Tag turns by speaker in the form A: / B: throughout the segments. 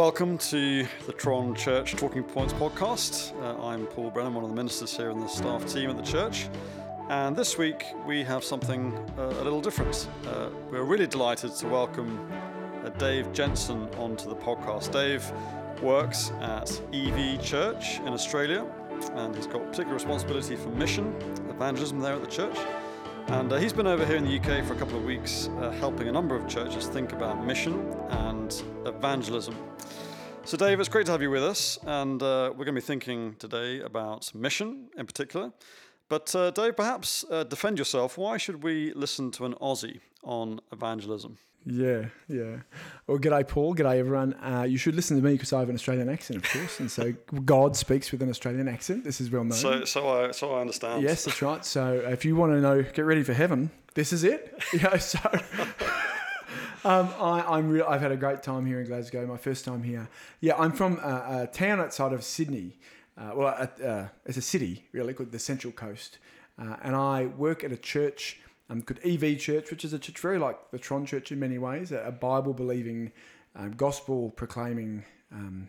A: Welcome to the Tron Church Talking Points podcast. Uh, I'm Paul Brennan, one of the ministers here in the staff team at the church. And this week we have something uh, a little different. Uh, we're really delighted to welcome uh, Dave Jensen onto the podcast. Dave works at EV Church in Australia, and he's got particular responsibility for mission, evangelism there at the church. And uh, he's been over here in the UK for a couple of weeks, uh, helping a number of churches think about mission and evangelism. So, Dave, it's great to have you with us, and uh, we're going to be thinking today about mission in particular. But, uh, Dave, perhaps uh, defend yourself. Why should we listen to an Aussie on evangelism?
B: Yeah, yeah. Well, g'day, Paul. G'day, everyone. Uh, you should listen to me because I have an Australian accent, of course, and so God speaks with an Australian accent. This is well known.
A: So, so I, so I understand.
B: Yes, that's right. So, if you want to know, get ready for heaven. This is it. Yeah. So, um, I, am re- I've had a great time here in Glasgow. My first time here. Yeah, I'm from a, a town outside of Sydney. Uh, well, uh, it's a city really called the Central Coast, uh, and I work at a church um, called EV Church, which is a church very like the Tron Church in many ways, a, a Bible believing, um, gospel proclaiming um,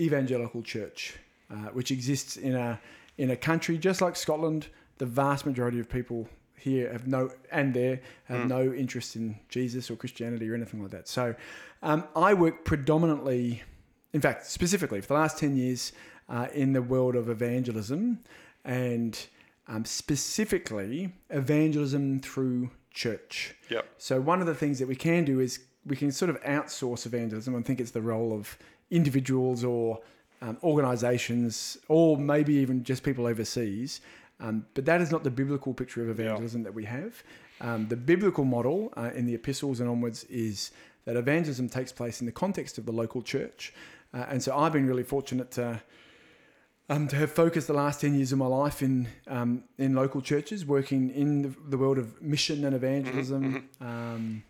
B: evangelical church, uh, which exists in a in a country just like Scotland. The vast majority of people here have no and there have mm. no interest in Jesus or Christianity or anything like that. So um, I work predominantly, in fact, specifically for the last ten years uh, in the world of evangelism and um, specifically evangelism through church.
A: Yep.
B: So one of the things that we can do is we can sort of outsource evangelism and think it's the role of individuals or um, organizations or maybe even just people overseas. Um, but that is not the biblical picture of evangelism that we have. Um, the biblical model uh, in the epistles and onwards is that evangelism takes place in the context of the local church. Uh, and so I've been really fortunate to um, to have focused the last 10 years of my life in, um, in local churches, working in the, the world of mission and evangelism. Mm-hmm, mm-hmm. Um,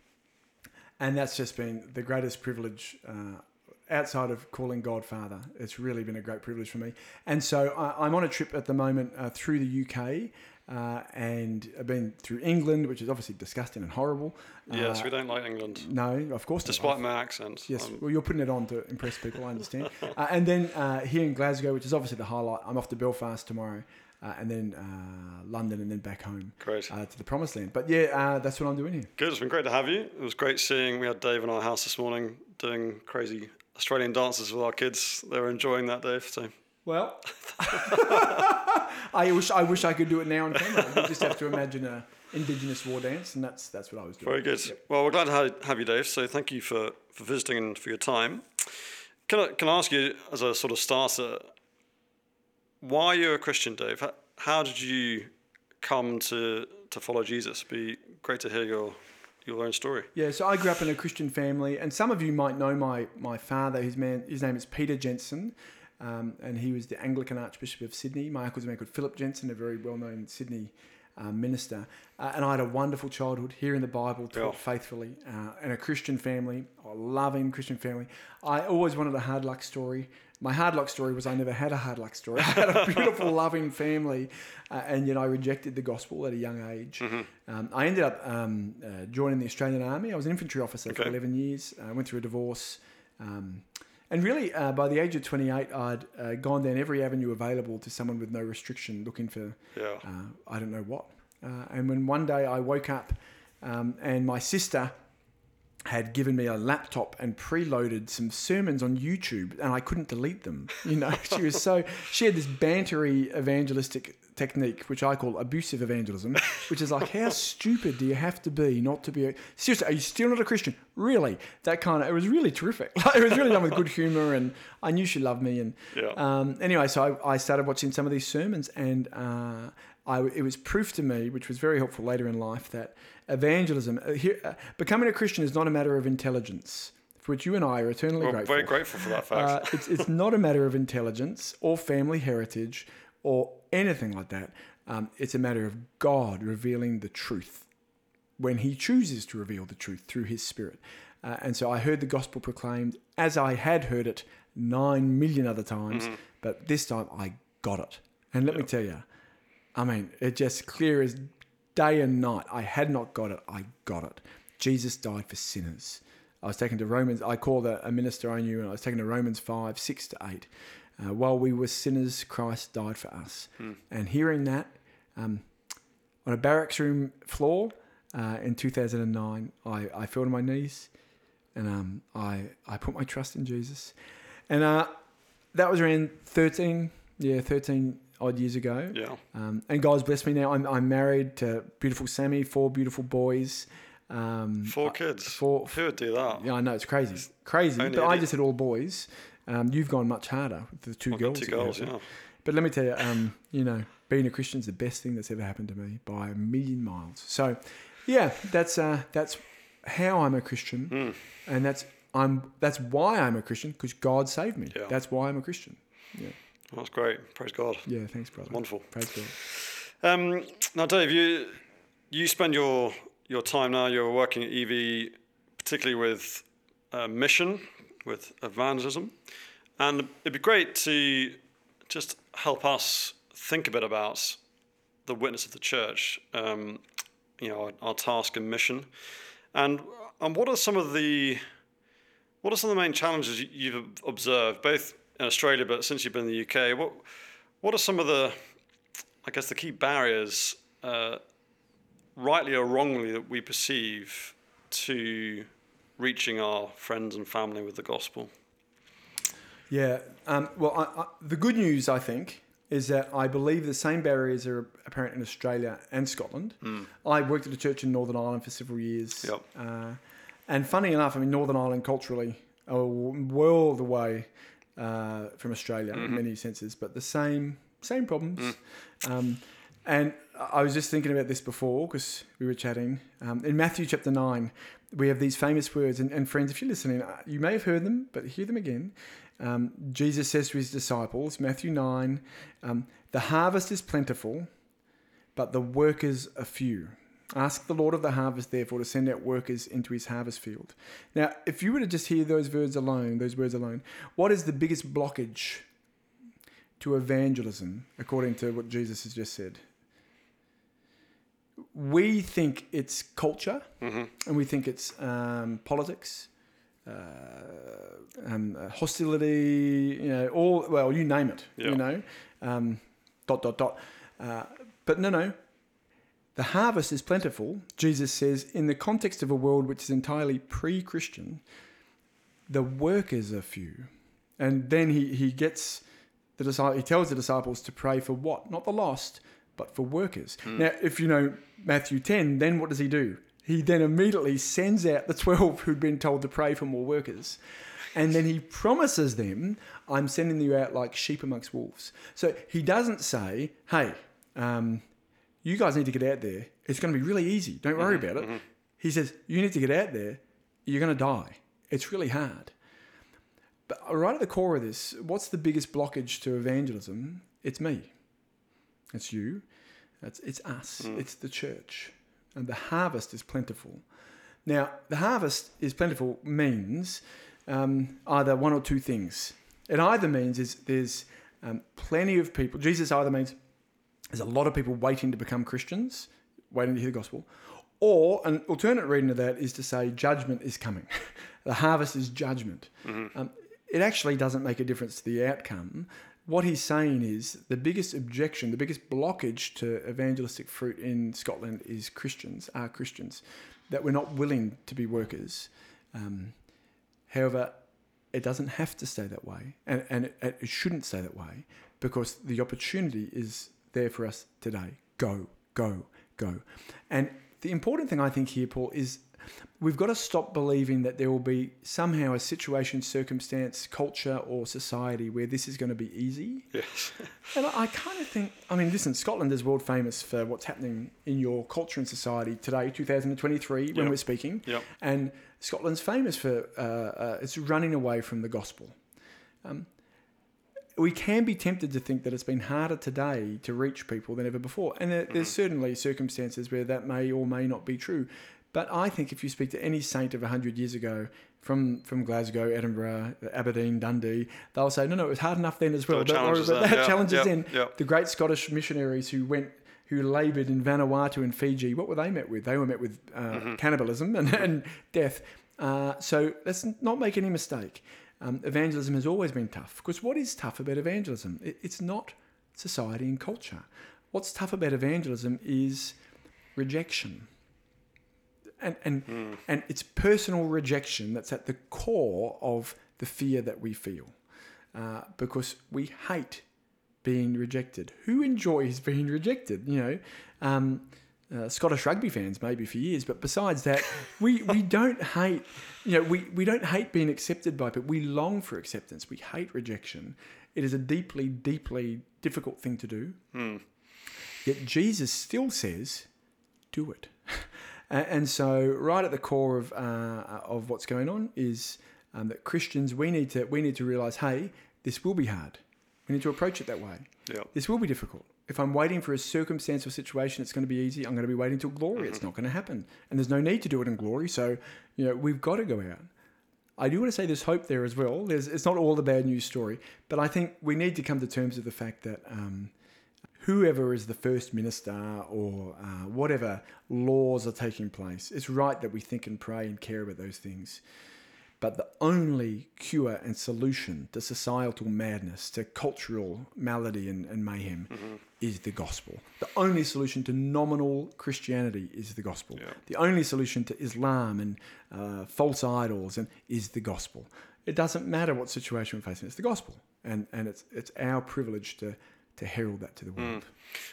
B: and that's just been the greatest privilege uh, outside of calling God Father. It's really been a great privilege for me. And so I, am on a trip at the moment uh, through the UK uh, and I've been through England, which is obviously disgusting and horrible.
A: Yes, uh, we don't like England.
B: No, of course
A: Despite not. my accent.
B: Yes, um, well, you're putting it on to impress people, I understand. uh, and then uh, here in Glasgow, which is obviously the highlight, I'm off to Belfast tomorrow. Uh, and then uh, London, and then back home
A: great.
B: to the promised land. But yeah, that's what I'm doing here.
A: Good. It's been great to have you. It was great seeing. We had Dave in our house this morning doing crazy Australian dances with our kids. They were enjoying that, Dave. So
B: well, I wish I wish I could do it now on camera. You just have to imagine a indigenous war dance, and that's that's what I was doing.
A: Very good. Yep. Well, we're glad to have you, Dave. So thank you for, for visiting and for your time. Can I can I ask you as a sort of starter, why you're a Christian, Dave? How, how did you come to to follow Jesus? Be great to hear your your own story.
B: Yeah, so I grew up in a Christian family, and some of you might know my my father. His man, his name is Peter Jensen. Um, and he was the Anglican Archbishop of Sydney. My uncle's a man called Philip Jensen, a very well known Sydney uh, minister. Uh, and I had a wonderful childhood here in the Bible, taught yeah. faithfully, uh, in a Christian family, a loving Christian family. I always wanted a hard luck story. My hard luck story was I never had a hard luck story. I had a beautiful, loving family, uh, and yet I rejected the gospel at a young age. Mm-hmm. Um, I ended up um, uh, joining the Australian Army. I was an infantry officer okay. for 11 years. I went through a divorce. Um, and really, uh, by the age of 28, I'd uh, gone down every avenue available to someone with no restriction, looking for
A: yeah.
B: uh, I don't know what. Uh, and when one day I woke up um, and my sister had given me a laptop and preloaded some sermons on YouTube, and I couldn't delete them. You know, she was so she had this bantery evangelistic technique, which I call abusive evangelism, which is like, how stupid do you have to be not to be? A, seriously, are you still not a Christian? Really? That kind of. It was really terrific. Like, it was really done with good humor, and I knew she loved me. And
A: yeah.
B: um, anyway, so I, I, started watching some of these sermons, and uh, I, it was proof to me, which was very helpful later in life, that evangelism, uh, here, uh, becoming a Christian, is not a matter of intelligence for which you and I are eternally
A: well,
B: grateful.
A: Very grateful for that fact.
B: Uh, it's, it's not a matter of intelligence or family heritage or anything like that. Um, it's a matter of God revealing the truth when He chooses to reveal the truth through His Spirit. Uh, and so I heard the gospel proclaimed as I had heard it nine million other times, mm-hmm. but this time I got it. And let me tell you, I mean, it just clear as day and night. I had not got it, I got it. Jesus died for sinners. I was taken to Romans. I called a, a minister I knew, and I was taken to Romans five six to eight. Uh, while we were sinners, Christ died for us. And hearing that um, on a barracks room floor uh, in 2009, I, I fell to my knees and um, I, I put my trust in Jesus. And uh, that was around 13, yeah, 13 odd years ago.
A: Yeah.
B: Um, and God's blessed me now. I'm, I'm married to beautiful Sammy, four beautiful boys. Um,
A: Four kids.
B: four-
A: Who would do that?
B: yeah, I know it's crazy, crazy.
A: Only
B: But I just had all boys. Um, you've gone much harder with the two
A: I've got
B: girls.
A: two
B: have.
A: yeah.
B: But let me tell you, um, you know, being a Christian is the best thing that's ever happened to me by a million miles. So, yeah, that's uh, that's how I'm a Christian,
A: Hmm.
B: and that's I'm that's why I'm a Christian because God saved me.
A: Yeah.
B: That's why I'm a Christian. Yeah,
A: That's great. Praise God.
B: yeah. Thanks, brother.
A: Wonderful.
B: Praise God.
A: Um, now, Dave, you you spend your your time now. You're working at EV, particularly with uh, mission, with evangelism, and it'd be great to just help us think a bit about the witness of the church. Um, you know, our, our task and mission, and and what are some of the what are some of the main challenges you- you've observed, both in Australia, but since you've been in the UK? What what are some of the I guess the key barriers, uh, rightly or wrongly, that we perceive to reaching our friends and family with the gospel.
B: Yeah. Um, well, I, I, the good news, I think, is that I believe the same barriers are apparent in Australia and Scotland. I worked at a church in Northern Ireland for several years.
A: Yep.
B: Uh, and funny enough, I mean, Northern Ireland culturally are a world away uh, from Australia in many senses, but the same same problems. Um, and I was just thinking about this before because we were chatting. Um, in Matthew chapter 9, we have these famous words. And, and friends, if you're listening, uh, you may have heard them, but hear them again. Um, Jesus says to his disciples, Matthew 9, um, the harvest is plentiful, but the workers are few. Ask the Lord of the harvest, therefore, to send out workers into his harvest field. Now, if you were to just hear those words alone, those words alone, what is the biggest blockage to evangelism, according to what Jesus has just said? We think it's culture, and we think it's um, politics, uh, um, uh, hostility, you know, all well, you name it, you know, um, dot dot dot. Uh, but no, no, the harvest is plentiful. Jesus says, in the context of a world which is entirely pre-Christian, the workers are few, and then he he gets the disci- he tells the disciples to pray for what? Not the lost, but for workers. Hmm. Now, if you know Matthew 10, then what does he do? He then immediately sends out the 12 who'd been told to pray for more workers. And then he promises them, I'm sending you out like sheep amongst wolves. So he doesn't say, hey, um, you guys need to get out there. It's going to be really easy. Don't worry mm-hmm, about it. Mm-hmm. He says, you need to get out there. You're going to die. It's really hard. But right at the core of this, what's the biggest blockage to evangelism? It's me. It's you. It's, it's us. It's the church. And the harvest is plentiful. Now, the harvest is plentiful means um, either one or two things. It either means is there's um, plenty of people. Jesus either means there's a lot of people waiting to become Christians, waiting to hear the gospel, or an alternate reading of that is to say judgment is coming. the harvest is judgment. Um, it actually doesn't make a difference to the outcome. What he's saying is the biggest objection, the biggest blockage to evangelistic fruit in Scotland is Christians, are Christians, that we're not willing to be workers. Um, however, it doesn't have to stay that way, and, and it, it shouldn't stay that way because the opportunity is there for us today. Go, go, go. And the important thing I think here, Paul, is we've got to stop believing that there will be somehow a situation, circumstance, culture, or society where this is going to be easy.
A: Yes.
B: And I, I kind of think, I mean, listen, Scotland is world famous for what's happening in your culture and society today, 2023, when
A: Yep.
B: we're speaking.
A: Yep.
B: And Scotland's famous for uh, uh, it's running away from the gospel. Um, we can be tempted to think that it's been harder today to reach people than ever before. And there, there's certainly circumstances where that may or may not be true. But I think if you speak to any saint of 100 years ago from, from Glasgow, Edinburgh, Aberdeen, Dundee, they'll say, no, no, it was hard enough then as well. Don't worry
A: challenges
B: about
A: then,
B: that. Challenges then.
A: yeah.
B: The great Scottish missionaries who went who laboured in Vanuatu and Fiji, what were they met with? They were met with uh, cannibalism and, and death. Uh, so let's not make any mistake. Um, evangelism has always been tough. Because what is tough about evangelism? It, it's not society and culture. What's tough about evangelism is rejection. And, and,
A: Hmm.
B: and it's personal rejection that's at the core of the fear that we feel. Uh, because we hate being rejected. Who enjoys being rejected? You know, um, uh, Scottish rugby fans maybe for years, but besides that, we, we don't hate. You know, we, we don't hate being accepted by people. We long for acceptance. We hate rejection. It is a deeply, deeply difficult thing to do. Yet Jesus still says, "Do it." And so, right at the core of uh, of what's going on is um, that Christians we need to we need to realize, hey, this will be hard. We need to approach it that way.
A: Yeah.
B: This will be difficult. If I'm waiting for a circumstance or situation, it's going to be easy. I'm going to be waiting till glory. It's not going to happen, and there's no need to do it in glory. So, you know, we've got to go out. I do want to say there's hope there as well. There's, it's not all the bad news story, but I think we need to come to terms with the fact that um, whoever is the first minister or uh, whatever laws are taking place, it's right that we think and pray and care about those things. But the only cure and solution to societal madness, to cultural malady and, and mayhem, is the gospel. The only solution to nominal Christianity is the gospel.
A: Yeah.
B: The only solution to Islam and uh, false idols and is the gospel. It doesn't matter what situation we're facing; it's the gospel, and and it's it's our privilege to to herald that to the world. Mm.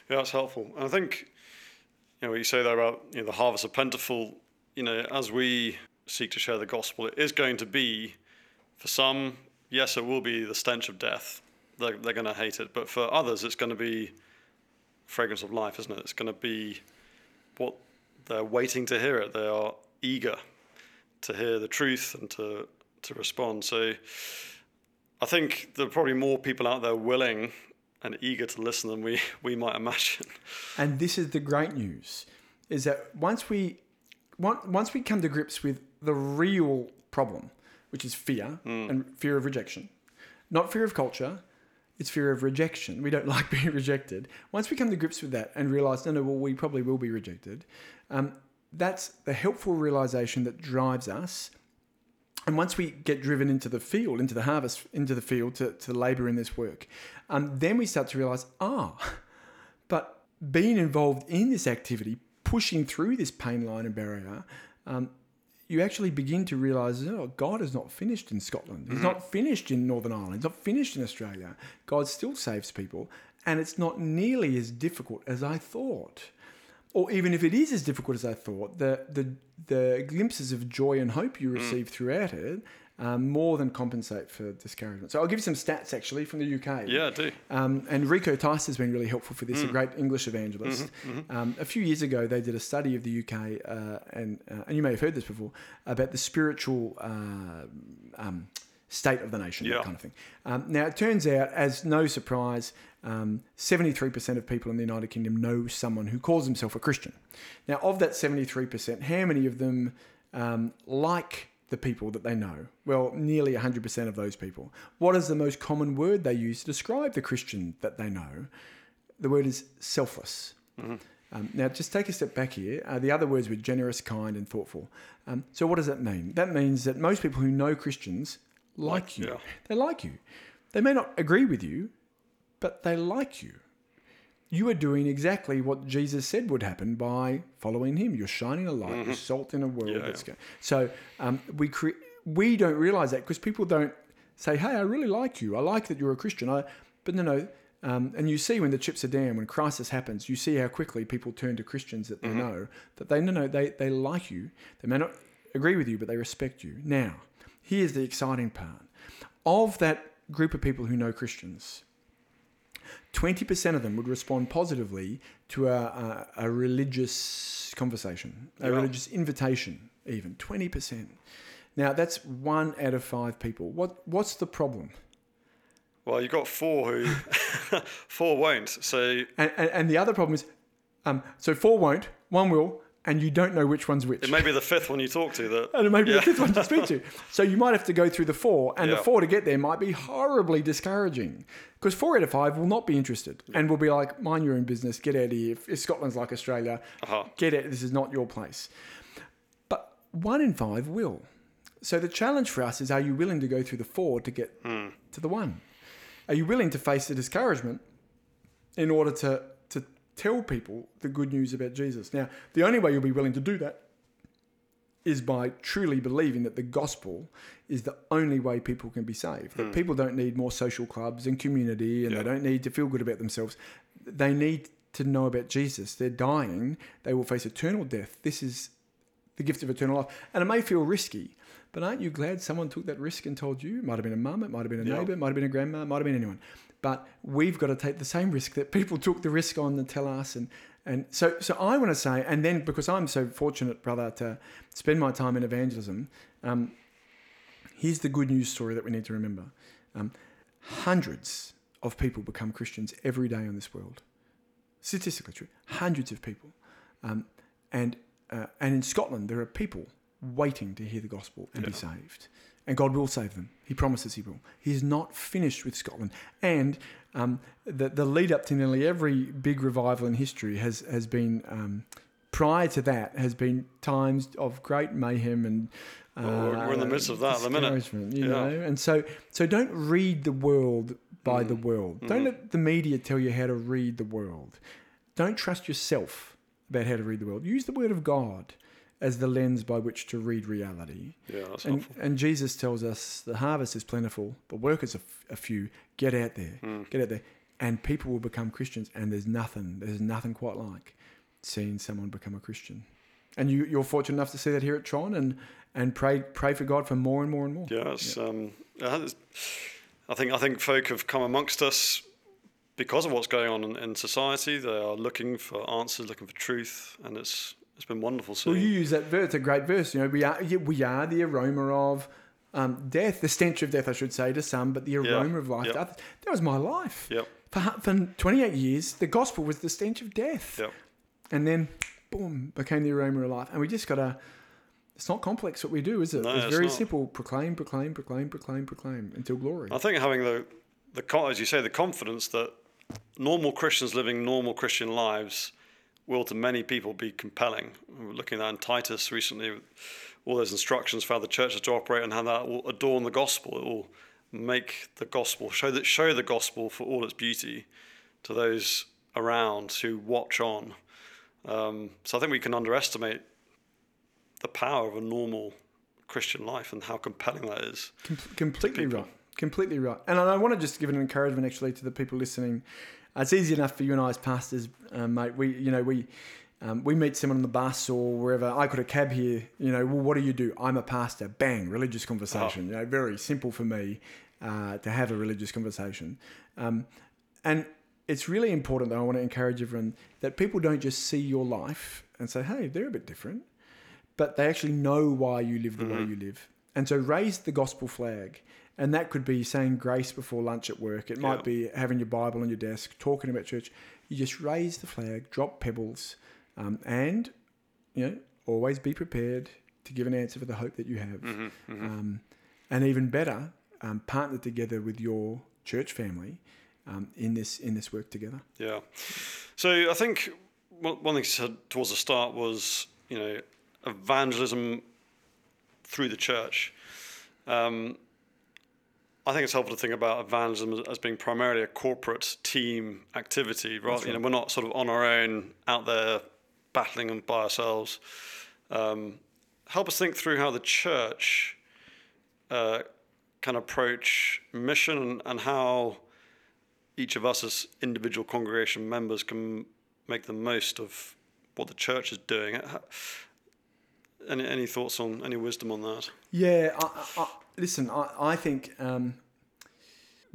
A: Yeah, that's helpful. And I think, you know, what you say there about you know, the harvest of plentiful, you know, as we seek to share the gospel, it is going to be, for some, yes, it will be the stench of death. They're, they're going to hate it. But for others, it's going to be fragrance of life, isn't it? It's going to be what they're waiting to hear it. They are eager to hear the truth and to, to respond. So I think there are probably more people out there willing and eager to listen than we, we might imagine.
B: And this is the great news: is that once we once we come to grips with the real problem, which is fear and fear of rejection, not fear of culture, it's fear of rejection. We don't like being rejected. Once we come to grips with that and realize, no, no, well, we probably will be rejected. Um, that's the helpful realization that drives us. And once we get driven into the field, into the harvest, into the field to, to labor in this work, um, then we start to realize, ah, but being involved in this activity, pushing through this pain line and barrier, um, you actually begin to realize, oh, God is not finished in Scotland. He's not finished in Northern Ireland. He's not finished in Australia. God still saves people. And it's not nearly as difficult as I thought. Or even if it is as difficult as I thought, the, the, the glimpses of joy and hope you receive throughout it um, more than compensate for discouragement. So I'll give you some stats actually from the UK.
A: Yeah, I do.
B: Um, and Rico Tice has been really helpful for this, a great English evangelist.
A: Mm-hmm,
B: Um, a few years ago, they did a study of the UK, uh, and uh, and you may have heard this before about the spiritual uh, um, state of the nation,
A: Yeah.
B: that kind of thing. Um, now, it turns out, as no surprise, um, 73% of people in the United Kingdom know someone who calls himself a Christian. Now, of that 73%, how many of them um, like the people that they know? Well, nearly 100% of those people. What is the most common word they use to describe the Christian that they know? The word is selfless. Um, now, just take a step back here. Uh, the other words were generous, kind, and thoughtful. Um, so, what does that mean? That means that most people who know Christians like, you.
A: yeah.
B: They like you. They may not agree with you, but they like you. You are doing exactly what Jesus said would happen by following Him. You're shining a light. You're salt in a world
A: Yeah,
B: that's
A: yeah.
B: go. So um, we cre- we don't realize that because people don't say, "Hey, I really like you. I like that you're a Christian." I, but no, no. Um, and you see when the chips are down, when crisis happens, you see how quickly people turn to Christians that they know that they no, no, they they like you. They may not agree with you, but they respect you. Now, here's the exciting part: of that group of people who know Christians, 20% of them would respond positively to a, a, a religious conversation, a
A: Yeah.
B: religious invitation, even 20%. Now, that's one out of five people. What, what's the problem?
A: Well, you've got four who, four won't. So,
B: And, and, and the other problem is um, so four won't, one will, and you don't know which one's which.
A: It may be the fifth one you talk to that.
B: and it may be
A: Yeah.
B: the fifth one to speak to. So you might have to go through the four, and the four to get there might be horribly discouraging because four out of five will not be interested and will be like, mind your own business, get out of here. If, Scotland's like Australia,
A: Uh-huh.
B: get out, this is not your place. But one in five will. So the challenge for us is are you willing to go through the four to get
A: Hmm.
B: to the one? Are you willing to face the discouragement in order to tell people the good news about Jesus? Now, the only way you'll be willing to do that is by truly believing that the gospel is the only way people can be saved. That hmm. people don't need more social clubs and community and
A: Yeah.
B: they don't need to feel good about themselves. They need to know about Jesus. They're dying, they will face eternal death. This is the gift of eternal life. And it may feel risky, but aren't you glad someone took that risk and told you? It might have been a mum, it might have been a
A: Yeah.
B: neighbour, it might have been a grandma, it might have been anyone. But we've got to take the same risk that people took the risk on and tell us. And, and so, so I want to say, and then because I'm so fortunate, brother, to spend my time in evangelism, um, here's the good news story that we need to remember. Um, hundreds of people become Christians every day on this world. Statistically true. Hundreds of people. Um, and, uh, and in Scotland, there are people waiting to hear the gospel and be saved. And God will save them. He promises He will. He's not finished with Scotland. And um, the, the lead up to nearly every big revival in history has, has been, um, prior to that, has been times of great mayhem and. uh,
A: Well, we're- in the midst of that at the minute.
B: You
A: Yeah.
B: know? And so, so don't read the world by the world. Don't let the media tell you how to read the world. Don't trust yourself about how to read the world. Use the word of God as the lens by which to read reality.
A: Yeah, that's
B: And,
A: helpful.
B: and Jesus tells us the harvest is plentiful, the workers are f- a few. Get out there, get out there, and people will become Christians. And there's nothing, there's nothing quite like seeing someone become a Christian. And you, you're fortunate enough to see that here at Tron, and and pray pray for God for more and more and more.
A: Yeah, it's, Um, I think I think folk have come amongst us because of what's going on in, in society. They are looking for answers, looking for truth, and it's it's been wonderful seeing.
B: Well, you use that verse. It's a great verse. You know, we are we are the aroma of um, death, the stench of death, I should say, to some, but the aroma of life
A: Yep.
B: to others. That was my life.
A: Yep.
B: For, for 28 years, the gospel was the stench of death.
A: Yep.
B: And then, boom, became the aroma of life. And we just got to, it's not complex what we do, is it?
A: No,
B: it's
A: it's
B: very
A: not.
B: simple. Proclaim, proclaim, proclaim, proclaim, proclaim until glory.
A: I think having the the as you say the confidence that normal Christians living normal Christian lives will to many people be compelling. We were looking at that in Titus recently, all those instructions for how the church is to operate and how that will adorn the gospel. It will make the gospel show that show the gospel for all its beauty to those around who watch on. Um, so I think we can underestimate the power of a normal Christian life and how compelling that is.
B: Com- completely right. Completely right. And I want to just give an encouragement actually to the people listening. It's easy enough for you and I as pastors, um, mate. We, you know, we um, we meet someone on the bus or wherever. I got a cab here. You know, well, what do you do? I'm a pastor. Bang, religious conversation. You know, very simple for me uh, to have a religious conversation. Um, and it's really important that I want to encourage everyone that people don't just see your life and say, "Hey, they're a bit different," but they actually know why you live the way you live. And so raise the gospel flag. And that could be saying grace before lunch at work. It might
A: Yeah.
B: be having your Bible on your desk, talking about church. You just raise the flag, drop pebbles, um, and you know always be prepared to give an answer for the hope that you have. Um, and even better, um, partner together with your church family um, in this in this work together.
A: Yeah. So I think one one thing you said towards the start was, you know, evangelism through the church. Um, I think it's helpful to think about evangelism as- being primarily a corporate team activity, rather. You know, we're not sort of on our own out there battling and by ourselves. Um, help us think through how the church uh, can approach mission and, and how each of us as individual congregation members can make the most of what the church is doing. Any, any thoughts on any wisdom on that?
B: Yeah, I, I, I- listen, I, I think um,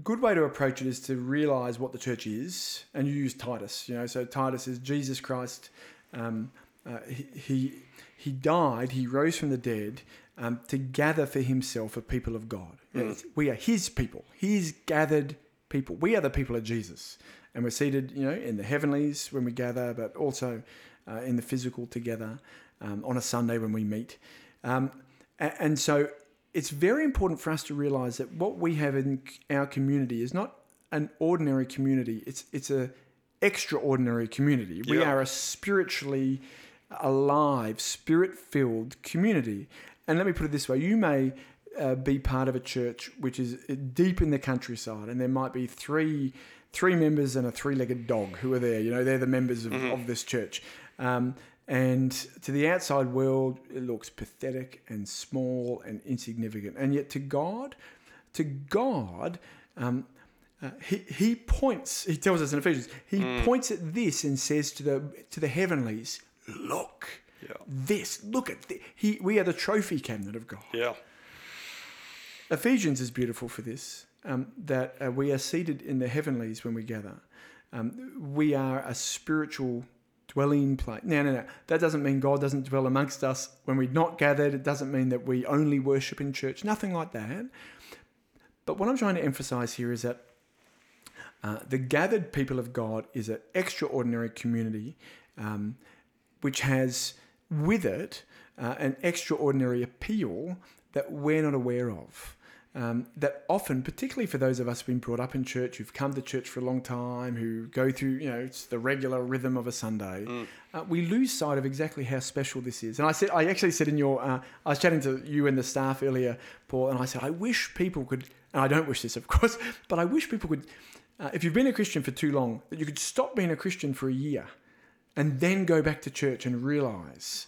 B: good way to approach it is to realize what the church is, and you use Titus. You know, so Titus is Jesus Christ. Um, uh, he, he he died. He rose from the dead um, to gather for himself a people of God. It's- We are His people. His gathered people. We are the people of Jesus, and we're seated, you know, in the heavenlies when we gather, but also uh, in the physical together um, on a Sunday when we meet. Um, and so it's very important for us to realize that what we have in our community is not an ordinary community, it's, it's a extraordinary community. We are a spiritually alive, spirit filled community. And let me put it this way you may uh, be part of a church which is deep in the countryside, and there might be three. Three members and a three-legged dog who are there. You know, they're the members of, of this church. Um, and to the outside world, it looks pathetic and small and insignificant. And yet, to God, to God, um, uh, he, he points. He tells us in Ephesians. He points at this and says to the to the heavenlies, "Look,
A: Yeah.
B: this. Look at this. He. We are the trophy cabinet of God."
A: Yeah.
B: Ephesians is beautiful for this. Um, that uh, we are seated in the heavenlies when we gather. Um, we are a spiritual dwelling place. No, no, no. That doesn't mean God doesn't dwell amongst us when we're not gathered. It doesn't mean that we only worship in church. Nothing like that. But what I'm trying to emphasize here is that uh, the gathered people of God is an extraordinary community um, which has with it uh, an extraordinary appeal that we're not aware of. Um, that often, particularly for those of us who've been brought up in church, who've come to church for a long time, who go through, you know, it's the regular rhythm of a Sunday, uh, we lose sight of exactly how special this is. And I said, I actually said in your, uh, I was chatting to you and the staff earlier, Paul, and I said, I wish people could, and I don't wish this, of course, but I wish people could, uh, if you've been a Christian for too long, that you could stop being a Christian for a year and then go back to church and realize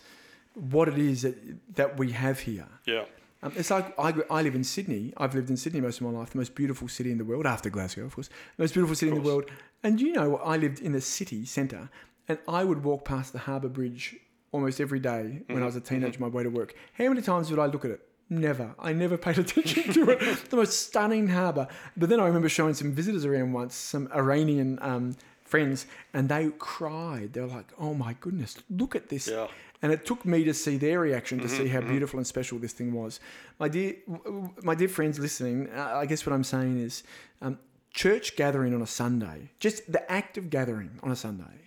B: what it is that, that we have here.
A: Yeah.
B: Um, it's like I, I live in Sydney. I've lived in Sydney most of my life, the most beautiful city in the world, after Glasgow, of course, the most beautiful city in the world. And you know, I lived in the city centre, and I would walk past the Harbour Bridge almost every day when I was a teenager, my way to work. How many times would I look at it? Never. I never paid attention to it. the most stunning harbour. But then I remember showing some visitors around once, some Iranian um, friends, and they cried. They were like, "Oh my goodness, look at this!"
A: Yeah.
B: And it took me to see their reaction to see how beautiful and special this thing was. My dear, my dear friends listening, uh, I guess what I'm saying is, um, church gathering on a Sunday, just the act of gathering on a Sunday,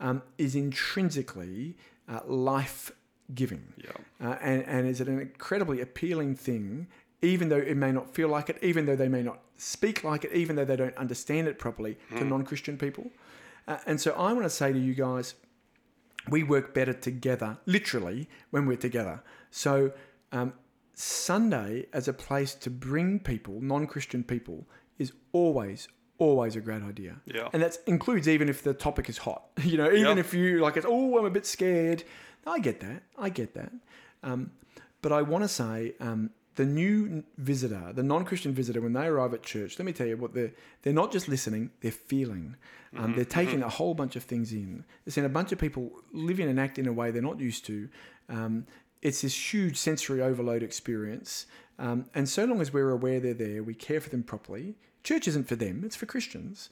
B: um, is intrinsically uh, life giving,
A: Yeah.
B: uh, and and is an incredibly appealing thing. Even though it may not feel like it, even though they may not speak like it, even though they don't understand it properly to non-Christian people, uh, and so I want to say to you guys, we work better together, literally, when we're together. So, um, Sunday as a place to bring people, non Christian people, is always, always a great idea.
A: Yeah.
B: And that includes even if the topic is hot. You know, even
A: Yeah.
B: if you like, it's, oh, I'm a bit scared. I get that. I get that. Um, but I want to say um, the new visitor, the non Christian visitor, when they arrive at church, let me tell you what they're, they're not just listening, they're feeling. Um, they're taking a whole bunch of things in. They're seeing a bunch of people living and act in a way they're not used to. Um, it's this huge sensory overload experience. Um, and so long as we're aware they're there, we care for them properly. Church isn't for them, it's for Christians.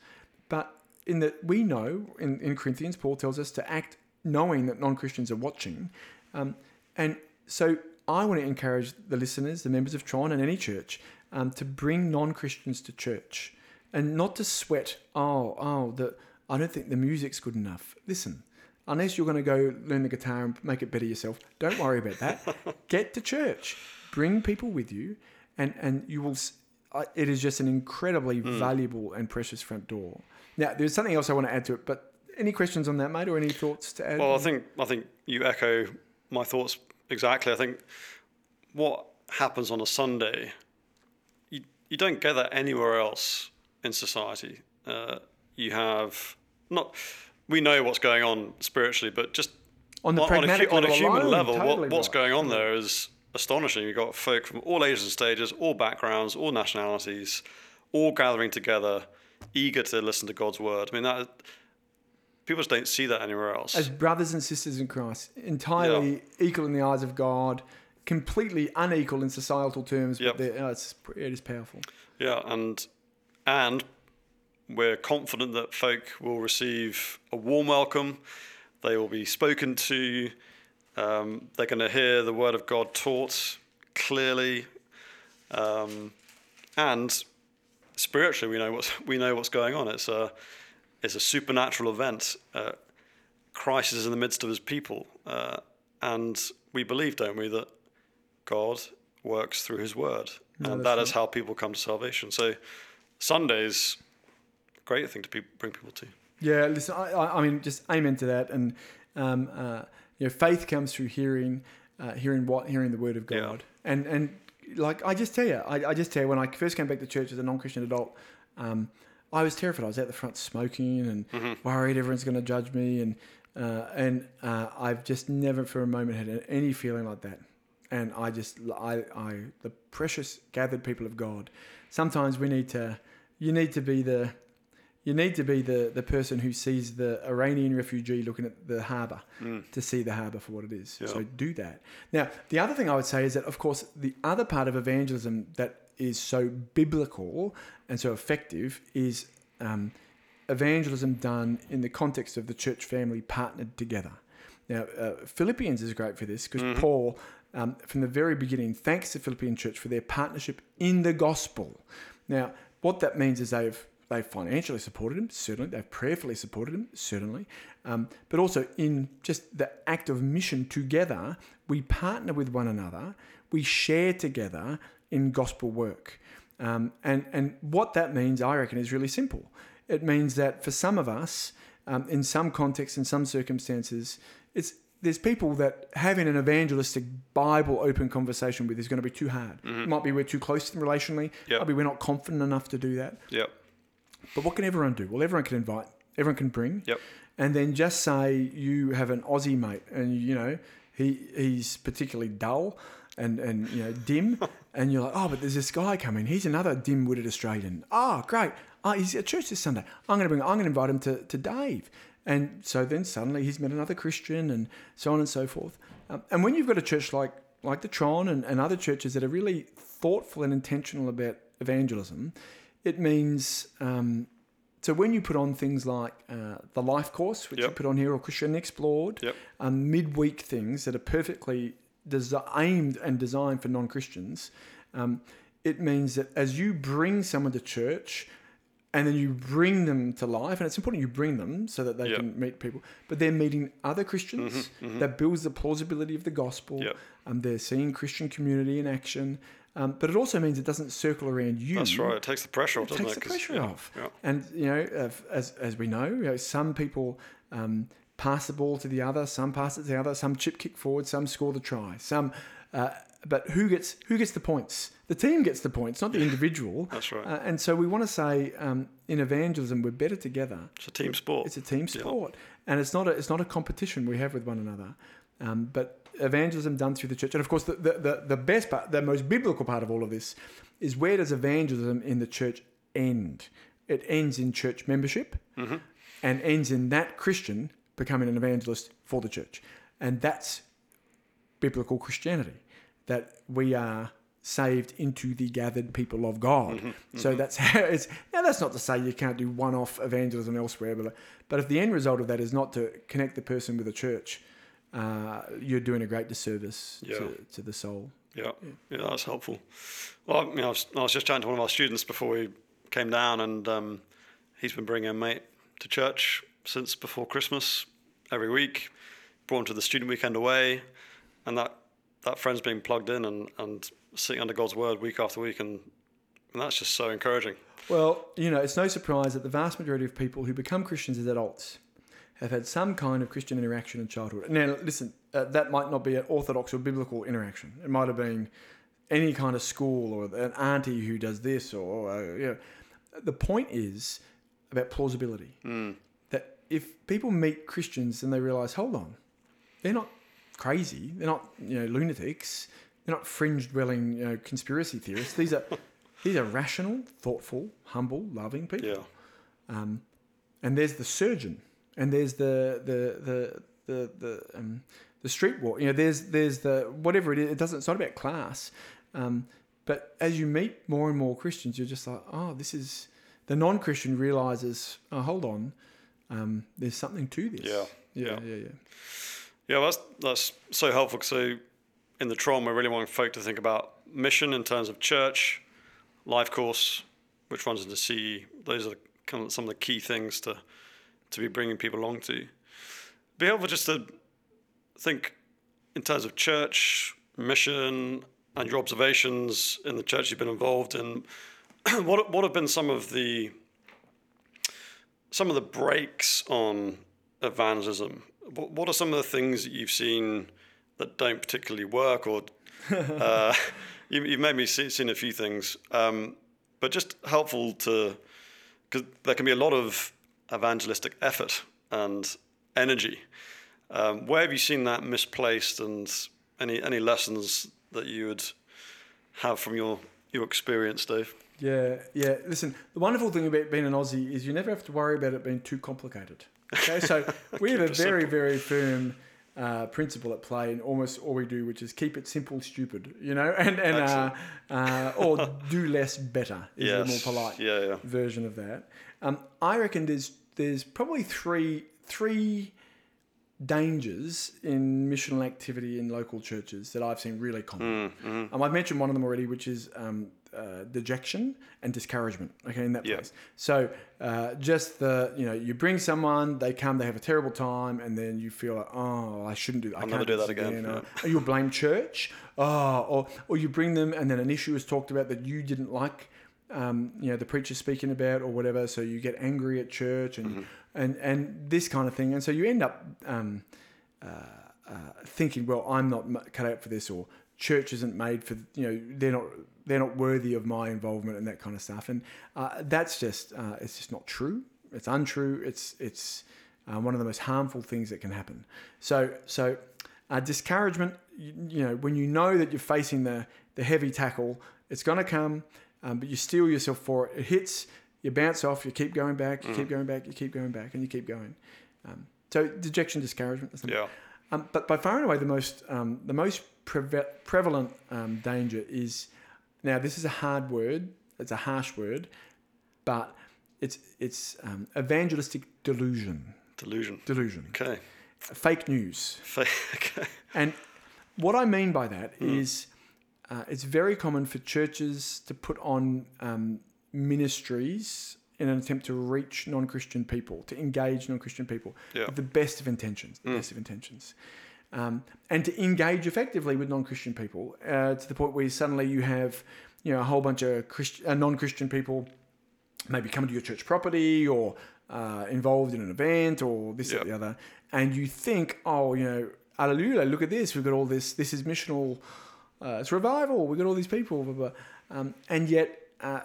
B: But in that we know in, in Corinthians, Paul tells us to act knowing that non Christians are watching. Um, and so I want to encourage the listeners, the members of Tron and any church, um, to bring non Christians to church and not to sweat, oh, oh, the, I don't think the music's good enough. Listen, unless you're going to go learn the guitar and make it better yourself, don't worry about that. Get to church, bring people with you, and, and you will. It is just an incredibly
A: Hmm.
B: valuable and precious front door. Now, there's something else I want to add to it, but any questions on that, mate, or any thoughts to add?
A: Well, I think I think you echo my thoughts exactly. I think what happens on a Sunday, you you don't get that anywhere else in society. Uh, you have not. We know what's going on spiritually, but just
B: on the
A: on, on a, on a human
B: alone,
A: level,
B: totally
A: what, what's
B: right.
A: going on there is astonishing. You've got folk from all ages and stages, all backgrounds, all nationalities, all gathering together, eager to listen to God's word. I mean, that people just don't see that anywhere else.
B: as brothers and sisters in Christ, entirely equal in the eyes of God, completely unequal in societal terms.
A: Yep.
B: But oh, it's, it is powerful.
A: Yeah, and and we're confident that folk will receive a warm welcome. They will be spoken to. Um, they're going to hear the word of God taught clearly, um, and spiritually, we know what's we know what's going on. It's a it's a supernatural event. Uh, Christ is in the midst of his people. Uh, and we believe, don't we, that God works through his word.
B: No,
A: and that is how people come to salvation. So Sunday's a great thing to pe- bring people to.
B: Yeah, listen, I, I, mean, just amen to that. And, um, uh, you know, faith comes through hearing, uh, hearing what? Hearing the word of
A: Yeah.
B: God. And, and like, I just tell you, I, I just tell you, when I first came back to church as a non Christian adult, um, I was terrified. I was out the front smoking and
A: Mm-hmm.
B: worried everyone's going to judge me. And, uh, and uh, I've just never for a moment had any feeling like that. And I just, I, I, the precious gathered people of God. Sometimes we need to, you need to be the, you need to be the, the person who sees the Iranian refugee looking at the harbour to see the harbour for what it is.
A: Yeah.
B: So do that. Now, the other thing I would say is that, of course, the other part of evangelism that is so biblical and so effective is um, evangelism done in the context of the church family partnered together. Now, uh, Philippians is great for this because Paul, um, from the very beginning, thanks the Philippian church for their partnership in the gospel. Now, what that means is they've they've financially supported him, certainly. They've prayerfully supported him, certainly. Um, but also in just the act of mission together, we partner with one another, we share together in gospel work. Um, and, and what that means, I reckon, is really simple. It means that for some of us, um, in some contexts, in some circumstances, it's there's people that having an evangelistic Bible open conversation with is going to be too hard. It might be we're too close relationally.
A: Yep.
B: Might be we're not confident enough to do that.
A: Yep.
B: But what can everyone do? Well, everyone can invite, everyone can bring.
A: Yep.
B: And then just say you have an Aussie mate and, you know, he he's particularly dull and, and you know, dim. and you're like, oh, but there's this guy coming. He's another dim witted Australian. Oh, great. Oh, he's at church this Sunday. I'm going to bring, I'm going to invite him to, to Dave. And so then suddenly he's met another Christian and so on and so forth. Um, and when you've got a church like, like the Tron and, and other churches that are really thoughtful and intentional about evangelism, it means um, so when you put on things like uh, the life course, which you put on here, or Christianity Explored,
A: Yep.
B: um, midweek things that are perfectly desi- aimed and designed for non-Christians, um, it means that as you bring someone to church, and then you bring them to life, and it's important you bring them so that they
A: Yep.
B: can meet people, but they're meeting other Christians. That builds the plausibility of the gospel.
A: Yep.
B: Um, they're seeing Christian community in action. Um, but it also means it doesn't circle around you
A: That's right. It takes the pressure off,
B: it takes
A: it?
B: the pressure
A: yeah,
B: off.
A: Yeah.
B: And you know, as as we know, you know, some people um, pass the ball to the other, some pass it to the other, some chip kick forward, some score the try, some. Uh, but who gets who gets the points? The team gets the points, not the individual.
A: That's right.
B: Uh, and so we want to say um, in evangelism, we're better together.
A: It's a team sport.
B: It's a team sport, and it's not a it's not a competition we have with one another. Um, but evangelism done through the church, and of course, the, the, the, the best part, the most biblical part of all of this, is where does evangelism in the church end? It ends in church membership, and ends in that Christian becoming an evangelist for the church, and that's biblical Christianity. That we are saved into the gathered people of God. So that's how it's. Now that's not to say you can't do one-off evangelism elsewhere, but but if the end result of that is not to connect the person with the church, uh, you're doing a great disservice
A: Yeah.
B: to, to the soul.
A: Yeah, yeah, that's helpful. Well, I, mean, I, was, I was just chatting to one of our students before we came down, and um, he's been bringing a mate to church since before Christmas every week. Brought to the student weekend away, and that that friend's being plugged in and, and sitting under God's word week after week, and, and that's just so encouraging.
B: Well, you know, it's no surprise that the vast majority of people who become Christians as adults have had some kind of Christian interaction in childhood. Now, listen, uh, that might not be an orthodox or biblical interaction. It might have been any kind of school or an auntie who does this, or uh, you know. The point is about plausibility. That if people meet Christians and they realize, hold on, they're not crazy, they're not you know lunatics, they're not fringe-dwelling you know conspiracy theorists. These are these are rational, thoughtful, humble, loving people.
A: Yeah,
B: Um, and there's the surgeon, and there's the the the the the, um, the street walk. You know, there's there's the whatever it is. It doesn't. It's not about class. Um, but as you meet more and more Christians, you're just like, oh, this is the non-Christian realizes. Oh, hold on, um, there's something to this.
A: Yeah,
B: yeah,
A: yeah.
B: yeah, yeah.
A: yeah, that's that's so helpful. So, in the Tron, we're really wanting folk to think about mission in terms of church, life course, which runs into CE. Those are kind of some of the key things to to be bringing people along to. be helpful just to think in terms of church mission and your observations in the church you've been involved in. what what have been some of the some of the breaks on evangelism? What, what are some of the things that you've seen that don't particularly work, or uh, you, you've made me see, seen a few things, um, but just helpful to because there can be a lot of evangelistic effort and energy. Um, where have you seen that misplaced, and any any lessons that you would have from your your experience, Dave?
B: Yeah, yeah. Listen, the wonderful thing about being an Aussie is you never have to worry about it being too complicated. Okay, so we have a very, very firm uh, principle at play in almost all we do, which is keep it simple, stupid. You know, and and uh, uh, or do less better is
A: Yes.
B: the more polite
A: Yeah, yeah.
B: version of that. Um, I reckon there's there's probably three three dangers in missional activity in local churches that I've seen really common.
A: Mm,
B: Um, I've mentioned one of them already, which is um, uh, dejection and discouragement. Okay, in that
A: Yeah.
B: place. So uh, just the you know you bring someone, they come, they have a terrible time, and then you feel like oh I shouldn't do that. I
A: I'll
B: can't
A: never do that again,
B: Or, or you'll blame church. Oh, or or you bring them, and then an issue is talked about that you didn't like. Um, you know the preacher speaking about or whatever, so you get angry at church and
A: Mm-hmm.
B: and and this kind of thing, and so you end up um, uh, thinking, well, I'm not cut out for this, or church isn't made for you know they're not they're not worthy of my involvement and that kind of stuff, and uh, that's just uh, it's just not true. It's untrue. It's it's uh, one of the most harmful things that can happen. So so uh, discouragement, you, you know, when you know that you're facing the the heavy tackle, it's going to come, um, but you steel yourself for it. It hits, you bounce off, you keep going back, you keep going back, you keep going back, and you keep going. Um, so dejection, discouragement.
A: Yeah.
B: um, but by far and away, the most um, the most preve- prevalent um, danger is now. This is a hard word. It's a harsh word, but it's it's um, evangelistic delusion.
A: Delusion.
B: Delusion.
A: Okay.
B: Fake news.
A: Fake. Okay.
B: And what I mean by that is, uh, it's very common for churches to put on um, ministries in an attempt to reach non-Christian people, to engage non-Christian people
A: Yeah.
B: with the best of intentions, the best of intentions, um, and to engage effectively with non-Christian people uh, to the point where suddenly you have, you know, a whole bunch of Christ- uh, non-Christian people maybe coming to your church property or uh, involved in an event or this
A: Yeah.
B: or the other, and you think, oh, you know, hallelujah, look at this, we've got all this, this is missional, uh, it's revival, we've got all these people, blah, blah. Um, and yet uh,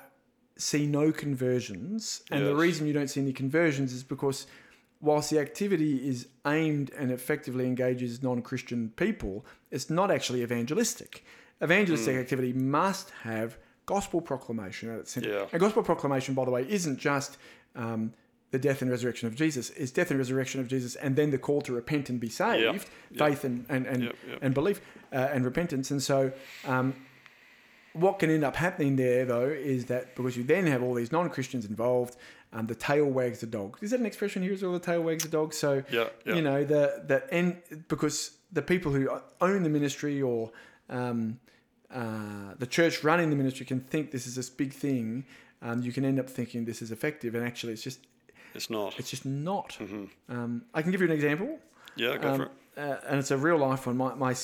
B: see no conversions. And the reason you don't see any conversions is because whilst the activity is aimed and effectively engages non-Christian people, it's not actually evangelistic. Evangelistic activity must have gospel proclamation at its center.
A: Yeah.
B: And gospel proclamation, by the way, isn't just um, the death and resurrection of Jesus. It's death and resurrection of Jesus, and then the call to repent and be saved, faith and and and,
A: Yep,
B: and belief uh, and repentance. And so, um, what can end up happening there, though, is that because you then have all these non-Christians involved, um, the tail wags the dog. Is that an expression here as well? the tail wags the dog? So
A: Yeah, yeah.
B: you know the the end because the people who own the ministry or um, uh, the church running the ministry can think this is this big thing. Um, you can end up thinking this is effective, and actually, it's just
A: It's not.
B: it's just not.
A: Mm-hmm.
B: Um, I can give you an example,
A: Yeah, go
B: um,
A: for it.
B: uh, and it's a real life one. My, my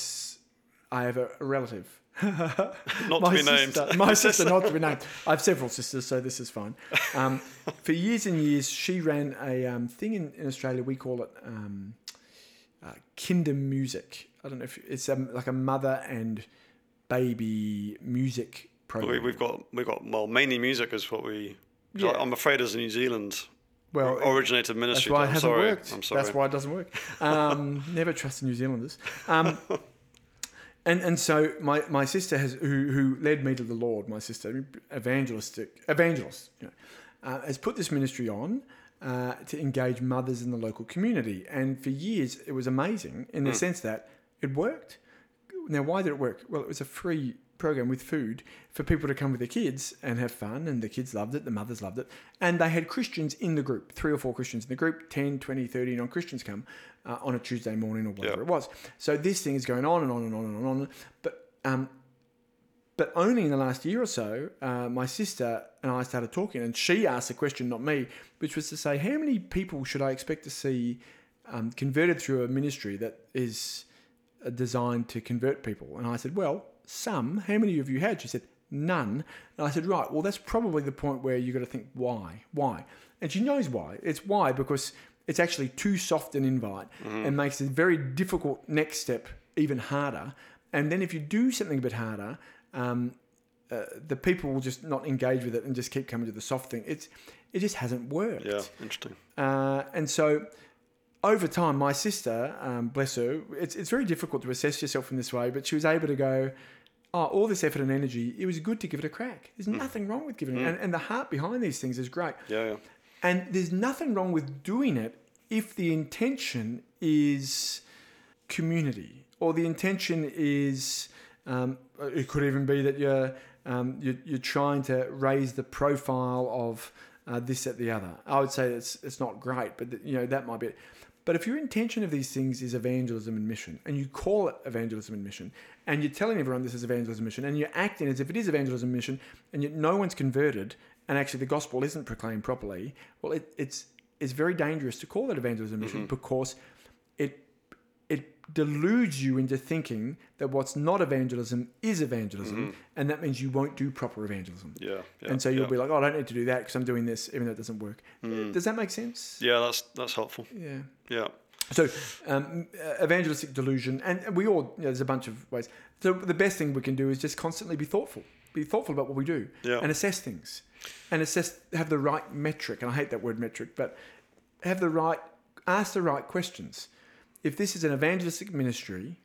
B: I have a relative.
A: Not
B: my
A: to be named.
B: sister, my sister, not to be named. I have several sisters, so this is fine. Um, for years and years, she ran a um, thing in, in Australia. We call it um, uh, kinder music. I don't know if it's um, like a mother and baby music program.
A: We, we've got we've got well mainly music is what we.
B: Yeah.
A: I'm afraid as a New Zealand
B: well,
A: originated ministry.
B: That's why it
A: I'm
B: hasn't
A: sorry.
B: worked.
A: I'm sorry.
B: That's why it doesn't work. Um, never trust the New Zealanders. And and so my, my sister has who who led me to the Lord. My sister, evangelistic evangelist, you know, uh, has put this ministry on. Uh, to engage mothers in the local community, and for years it was amazing in the sense that it worked. Now, why did it work? Well, it was a free program with food for people to come with their kids and have fun, and the kids loved it, the mothers loved it, and they had Christians in the group, three or four Christians in the group, 10, 20, 30 non Christians come uh, on a Tuesday morning or whatever
A: Yeah.
B: it was. So this thing is going on and on and on and on. But um, but only in the last year or so, uh, my sister and I started talking, and she asked a question, not me, which was to say, how many people should I expect to see um, converted through a ministry that is uh, designed to convert people. And I said, Well, some. How many have you had? She said, None. And I said, Right, well, that's probably the point where you've got to think, Why? Why? And she knows why. It's why because it's actually too soft an invite and makes the very difficult next step even harder. And then if you do something a bit harder, um, uh, the people will just not engage with it and just keep coming to the soft thing. It's it just hasn't worked.
A: Yeah, interesting.
B: Uh, and so over time, my sister, um, bless her, it's, it's very difficult to assess yourself in this way, but she was able to go, oh, all this effort and energy, it was good to give it a crack. There's nothing wrong with giving it. And, and the heart behind these things is great.
A: Yeah, yeah.
B: And there's nothing wrong with doing it if the intention is community or the intention is, um, it could even be that you're, um, you're, you're trying to raise the profile of uh, this, at the other. I would say it's, it's not great, but you know, that might be it. But if your intention of these things is evangelism and mission, and you call it evangelism and mission, and you're telling everyone this is evangelism and mission, and you're acting as if it is evangelism and mission, and yet no one's converted, and actually the gospel isn't proclaimed properly, well, it, it's it's very dangerous to call that evangelism and mission mm-hmm. because it it deludes you into thinking that what's not evangelism is evangelism, and that means you won't do proper evangelism.
A: Yeah, yeah.
B: and so you'll
A: yeah.
B: be like, oh, I don't need to do that because I'm doing this, even though it doesn't work. Does that make sense?
A: Yeah, that's that's helpful.
B: Yeah.
A: Yeah.
B: So, um, uh, evangelistic delusion, and we all, you know, there's a bunch of ways. So, the best thing we can do is just constantly be thoughtful, be thoughtful about what we do,
A: Yeah.
B: and assess things, and assess, have the right metric. And I hate that word metric, but have the right, ask the right questions. If this is an evangelistic ministry,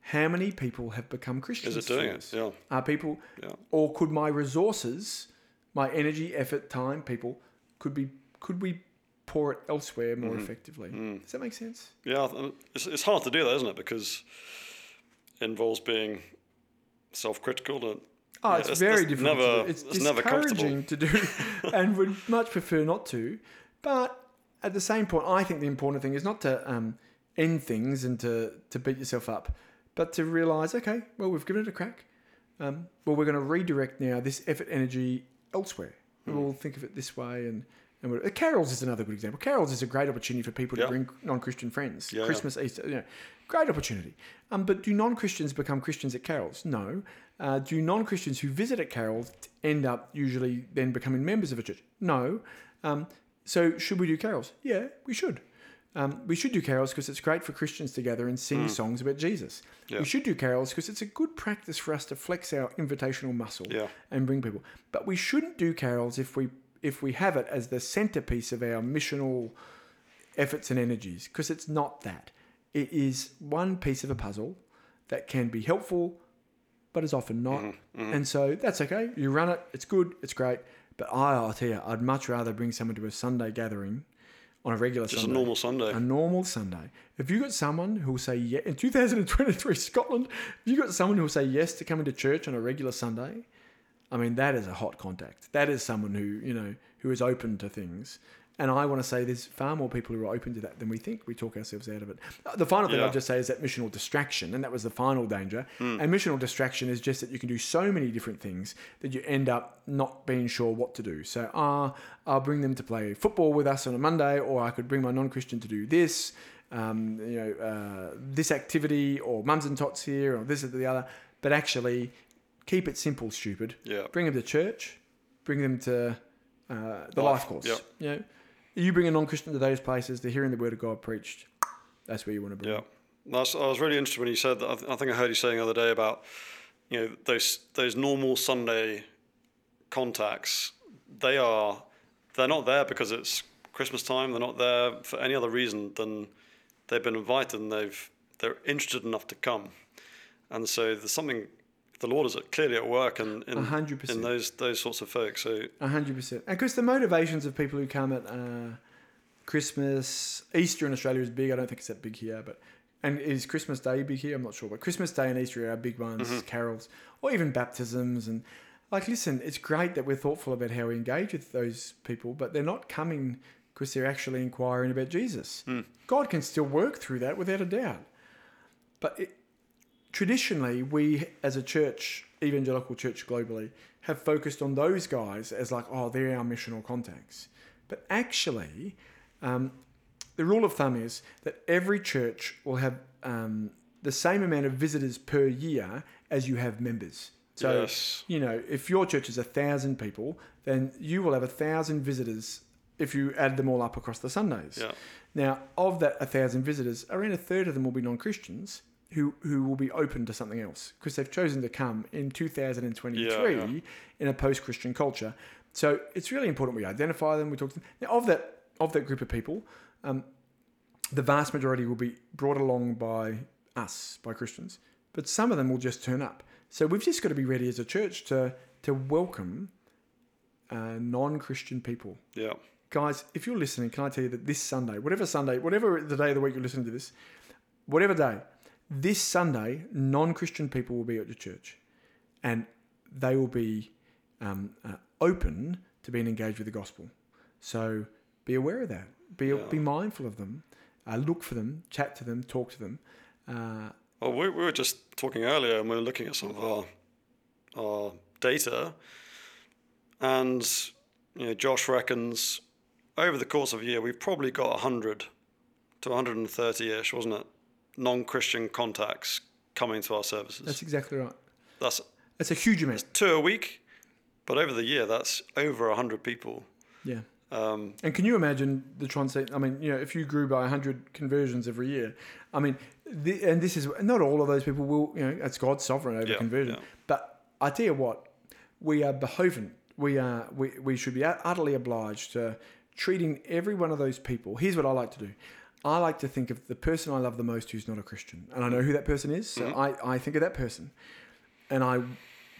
B: how many people have become Christians?
A: Is it doing it? Yeah.
B: Are people,
A: Yeah.
B: or could my resources, my energy, effort, time, people, could be, could we pour it elsewhere more
A: Mm-hmm.
B: effectively?
A: Mm.
B: Does that make sense?
A: Yeah, it's, it's hard to do that, isn't it? Because it involves being self-critical. And,
B: Oh,
A: Yeah,
B: it's
A: it's-
B: very
A: it's
B: difficult.
A: never-
B: to do. It's,
A: it's never
B: discouraging to do, and would much prefer not to. But at the same point, I think the important thing is not to um, end things and to to beat yourself up, but to realise, okay, well, we've given it a crack. Um, well, we're going to redirect now this effort, energy elsewhere.
A: Hmm.
B: We'll think of it this way, and and uh, carols is another good example. Carols is a great opportunity for people
A: Yeah.
B: to bring non-Christian friends.
A: Yeah, yeah.
B: Christmas, Easter, you know, great opportunity. Um, but do non-Christians become Christians at carols? No. Uh, do non-Christians who visit at carols end up usually then becoming members of a church? No. Um, so should we do carols? Yeah, we should. Um, we should do carols because it's great for Christians to gather and sing songs about Jesus.
A: Yeah.
B: We should do carols because it's a good practice for us to flex our invitational muscle
A: Yeah.
B: and bring people. But we shouldn't do carols if we if we have it as the centerpiece of our missional efforts and energies because it's not that. It is one piece of a puzzle that can be helpful, but is often not.
A: Mm-hmm,
B: And so that's okay. You run it. It's good. It's great. But I, I'll tell you, I'd much rather bring someone to a Sunday gathering on a regular
A: Just a
B: Sunday.
A: normal Sunday.
B: A normal Sunday. If you got someone who will say yes in 2023 Scotland, if you got someone who will say yes to coming to church on a regular Sunday, I mean that is a hot contact. That is someone who you know who is open to things. And I want to say there's far more people who are open to that than we think. We talk ourselves out of it. Uh, The final thing
A: Yeah.
B: I'll just say is that missional distraction, and that was the final danger. And missional distraction is just that you can do so many different things that you end up not being sure what to do. So, ah, I'll bring them to play football with us on a Monday, or I could bring my non-Christian to do this, um, you know, uh, this activity, or mums and tots here, or this or the other. But actually, keep it simple, stupid
A: Yeah.
B: bring them to church, bring them to uh, the
A: Life,
B: life course.
A: yep.
B: You know, you bring a non-Christian to those places, they're hearing the word of God preached. That's where you want to bring.
A: Yeah. That's, I was really interested when you said that. I, th- I think I heard you saying the other day about you know those those normal Sunday contacts. They are they're not there because it's Christmas time. They're not there for any other reason than they've been invited and they've they're interested enough to come. And so there's something the Lord is clearly at work in in,
B: A hundred
A: in those those sorts of folks. So
B: A hundred percent. And because the motivations of people who come at uh, Christmas, Easter in Australia is big. I don't think it's that big here, but and is Christmas Day big here? I'm not sure, but Christmas Day and Easter are big ones.
A: Mm-hmm.
B: Carols, or even baptisms, and like, listen, it's great that we're thoughtful about how we engage with those people, but they're not coming because they're actually inquiring about Jesus.
A: Hmm.
B: God can still work through that without a doubt, but it, traditionally, we as a church, evangelical church globally, have focused on those guys as like, oh, they're our missional contacts. But actually, um, the rule of thumb is that every church will have um, the same amount of visitors per year as you have members. So,
A: Yes.
B: you know, if your church is a thousand people, then you will have a thousand visitors if you add them all up across the Sundays.
A: Yeah.
B: Now, of that a thousand visitors, around a third of them will be non-Christians who who will be open to something else because they've chosen to come in 2023
A: Yeah, yeah.
B: in a post-Christian culture. So it's really important we identify them. We talk to them. Now, of that of that group of people, um, the vast majority will be brought along by us, by Christians, but some of them will just turn up. So we've just got to be ready as a church to to welcome uh, non-Christian people
A: Yeah.
B: guys, if you're listening, can I tell you that this Sunday, whatever Sunday, whatever the day of the week you're listening to this, whatever day, this Sunday, non Christian people will be at the church and they will be um, uh, open to being engaged with the gospel. So be aware of that. Be,
A: Yeah.
B: be mindful of them. Uh, look for them, chat to them, talk to them. Uh,
A: Well, we, we were just talking earlier, and we were looking at some of our our data, and you know, Josh reckons over the course of a year we've probably got hundred to 130 ish, wasn't it? Non-Christian contacts coming to our services.
B: that's exactly right.
A: That's
B: That's a huge amount.
A: two a week, but over the year that's over hundred people.
B: Yeah.
A: Um,
B: And can you imagine the translate? I mean, you know, if you grew by 100 conversions every year, I mean, the, and this is not all of those people will, you know, it's God's sovereign over
A: Yeah,
B: conversion.
A: yeah.
B: But I tell you what, we are behoven, we are, we, we should be utterly obliged to treating every one of those people. Here's what I like to do. I like to think of the person I love the most who's not a Christian, and I know who that person is. So I, I think of that person, and I,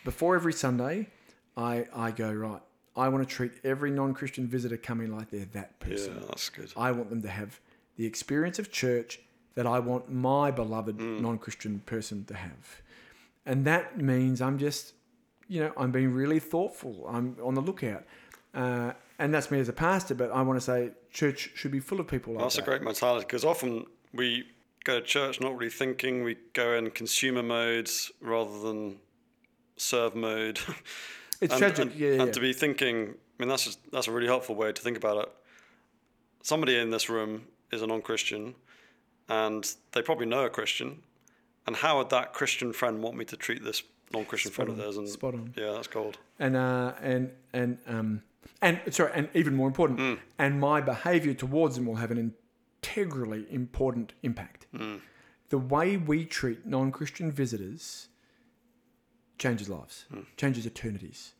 B: before every Sunday, I, I go right. I want to treat every non-Christian visitor coming like they're that person.
A: yeah, that's good.
B: I want them to have the experience of church that I want my beloved
A: Mm.
B: non-Christian person to have, and that means I'm just, you know, I'm being really thoughtful. I'm on the lookout, uh, and that's me as a pastor. But I want to say, church should be full of people like
A: That's
B: that.
A: a great mentality because often we go to church not really thinking. We go in consumer modes rather than serve mode.
B: It's
A: and,
B: tragic,
A: and,
B: yeah, yeah.
A: and to be thinking, I mean, that's just, that's a really helpful way to think about it. Somebody in this room is a non-Christian, and they probably know a Christian. And how would that Christian friend want me to treat this non-Christian
B: Spot
A: friend of theirs? And
B: spot on.
A: yeah, that's gold.
B: and uh, and and um, and sorry, and even more important,
A: Mm.
B: and my behaviour towards them will have an integrally important impact.
A: Mm.
B: The way we treat non-Christian visitors changes lives,
A: Mm.
B: changes eternities.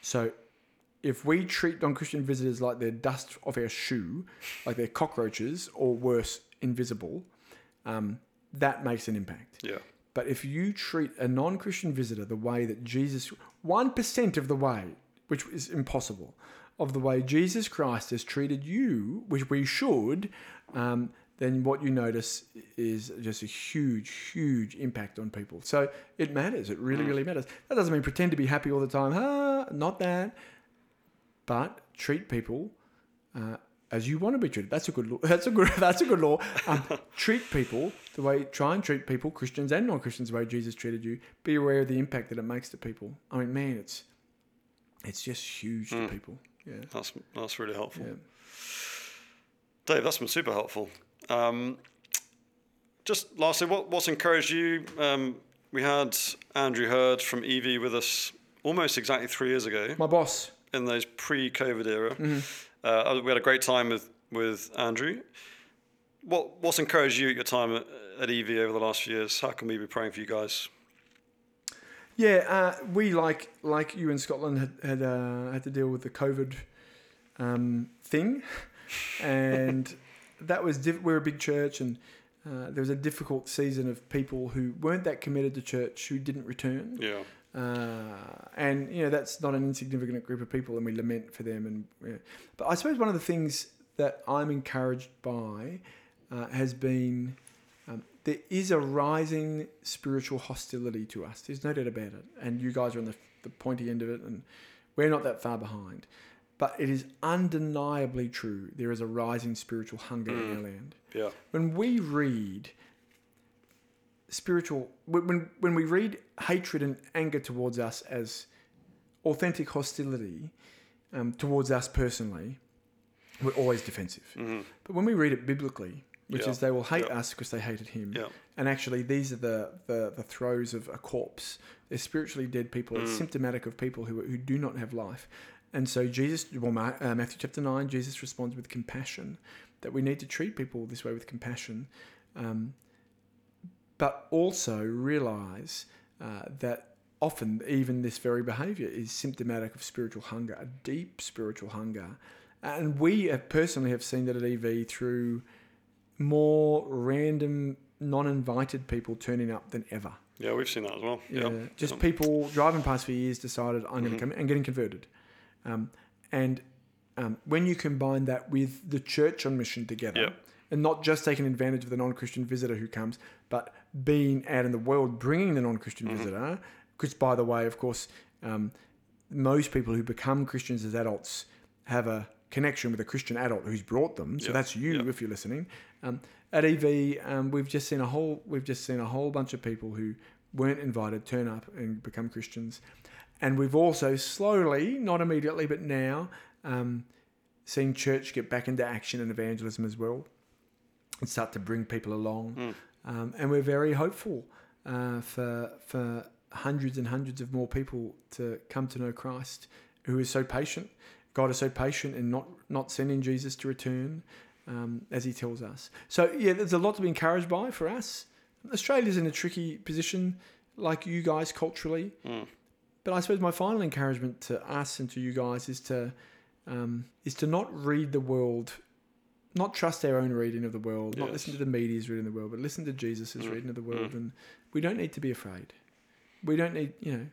B: So, if we treat non-Christian visitors like they're dust off our shoe, like they're cockroaches or worse, invisible, um, that makes an impact.
A: Yeah,
B: But if you treat a non Christian visitor the way that Jesus, 1% of the way, which is impossible, of the way Jesus Christ has treated you, which we should, um, then what you notice is just a huge, huge impact on people. So it matters. It really, really matters. That doesn't mean pretend to be happy all the time. Ah, not that. But treat people uh, as you want to be treated. That's a good law. That's a good. That's a good law. Um, treat people the way. Try and treat people, Christians and non-Christians, the way Jesus treated you. Be aware of the impact that it makes to people. I mean, man, it's it's just huge to people. Yeah.
A: that's that's really helpful.
B: Yeah.
A: Dave, that's been super helpful. Um, just lastly, what, what's encouraged you? Um, we had Andrew Heard from EV with us almost exactly three years ago
B: My boss.
A: in those pre-COVID era.
B: Mm-hmm.
A: Uh, we had a great time with, with Andrew. What what's encouraged you at your time at, at EV over the last few years? How can we be praying for you guys?
B: Yeah, uh, we like like you in Scotland had had, uh, had to deal with the COVID um, thing, and that was diff- we're a big church, and uh, there was a difficult season of people who weren't that committed to church who didn't return,
A: Yeah,
B: uh, and you know that's not an insignificant group of people, and we lament for them. And yeah. but I suppose one of the things that I'm encouraged by uh, has been there is a rising spiritual hostility to us. There's no doubt about it. And you guys are on the, the pointy end of it, and we're not that far behind. But it is undeniably true. There is a rising spiritual hunger in our land.
A: yeah,
B: When we read spiritual, when, when- when we read hatred and anger towards us as authentic hostility um, towards us personally, we're always defensive.
A: Mm-hmm.
B: But when we read it biblically, which
A: Yeah.
B: is they will hate
A: Yeah.
B: us because they hated him,
A: Yeah.
B: and actually these are the, the, the throes of a corpse. They're spiritually dead people. It's
A: Mm.
B: symptomatic of people who, who do not have life. And so Jesus, well, uh, Matthew chapter 9, Jesus responds with compassion, that we need to treat people this way with compassion. Um, but also realize uh, that often even this very behavior is symptomatic of spiritual hunger, a deep spiritual hunger. And we have personally have seen that at EV through more random, non-invited people turning up than ever.
A: Yeah, we've seen that as well.
B: Yeah,
A: Yeah.
B: just
A: Yeah.
B: people driving past for years decided I'm going
A: Mhm.
B: to come and getting converted. Um, and um, when you combine that with the church on mission together,
A: Yeah.
B: and not just taking advantage of the non-Christian visitor who comes, but being out in the world, bringing the non-Christian
A: Mhm.
B: visitor. Because by the way, of course, um, most people who become Christians as adults have a connection with a Christian adult who's brought them. So
A: Yeah.
B: that's you if you're listening. Um, at EV, um, we've just seen a whole we've just seen a whole bunch of people who weren't invited turn up and become Christians, and we've also slowly, not immediately, but now, um, seen church get back into action and evangelism as well, and start to bring people along.
A: Mm.
B: Um, and we're very hopeful uh, for for hundreds and hundreds of more people to come to know Christ, who is so patient. God is so patient in not not sending Jesus to return, um, as He tells us. So yeah, there's a lot to be encouraged by for us. Australia's in a tricky position, like you guys culturally.
A: Mm.
B: But I suppose my final encouragement to us and to you guys is to um, is to not read the world, not trust our own reading of the world, not listen to the media's reading of the world, but listen to Jesus'
A: Mm,
B: reading of the world.
A: mm.
B: And we don't need to be afraid. We don't need, you know,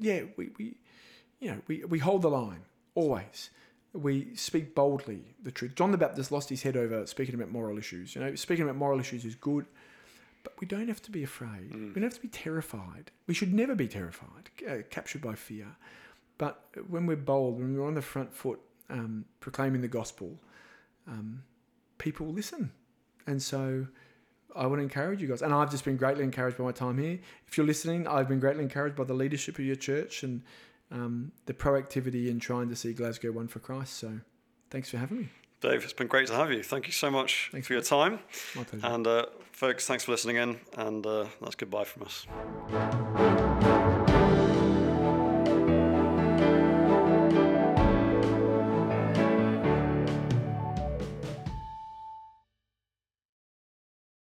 B: yeah, we, we you know, we, we hold the line always. We speak boldly the truth. John the Baptist lost his head over speaking about moral issues. You know, speaking about moral issues is good, but we don't have to be afraid.
A: Mm.
B: We don't have to be terrified. We should never be terrified, uh, captured by fear. But when we're bold, when we're on the front foot, um, proclaiming the gospel, um, people listen. And so I want to encourage you guys. And I've just been greatly encouraged by my time here. If you're listening, I've been greatly encouraged by the leadership of your church and um, the proactivity in trying to see Glasgow won for Christ. So thanks for having me.
A: Dave, it's been great to have you. Thank you so much
B: Thanks,
A: for your time.
B: My pleasure.
A: And uh, folks, thanks for listening in. And uh, that's goodbye from us.